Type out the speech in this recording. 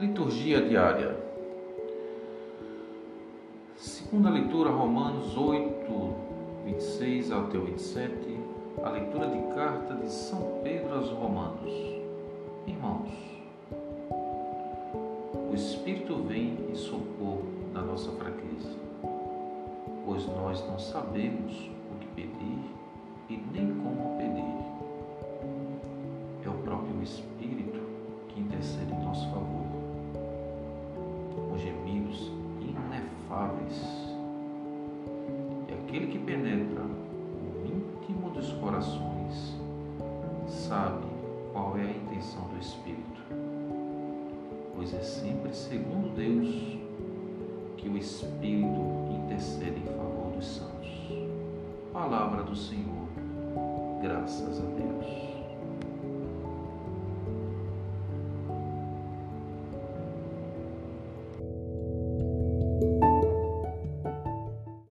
Liturgia diária. Segunda leitura, Romanos 8, 26 até 27. A leitura de carta de São Pedro aos Romanos. Irmãos, o Espírito vem em socorro da nossa fraqueza, pois nós não sabemos E aquele que penetra o íntimo dos corações sabe qual é a intenção do Espírito, pois é sempre segundo Deus que o Espírito intercede em favor dos santos. Palavra do Senhor, graças a Deus.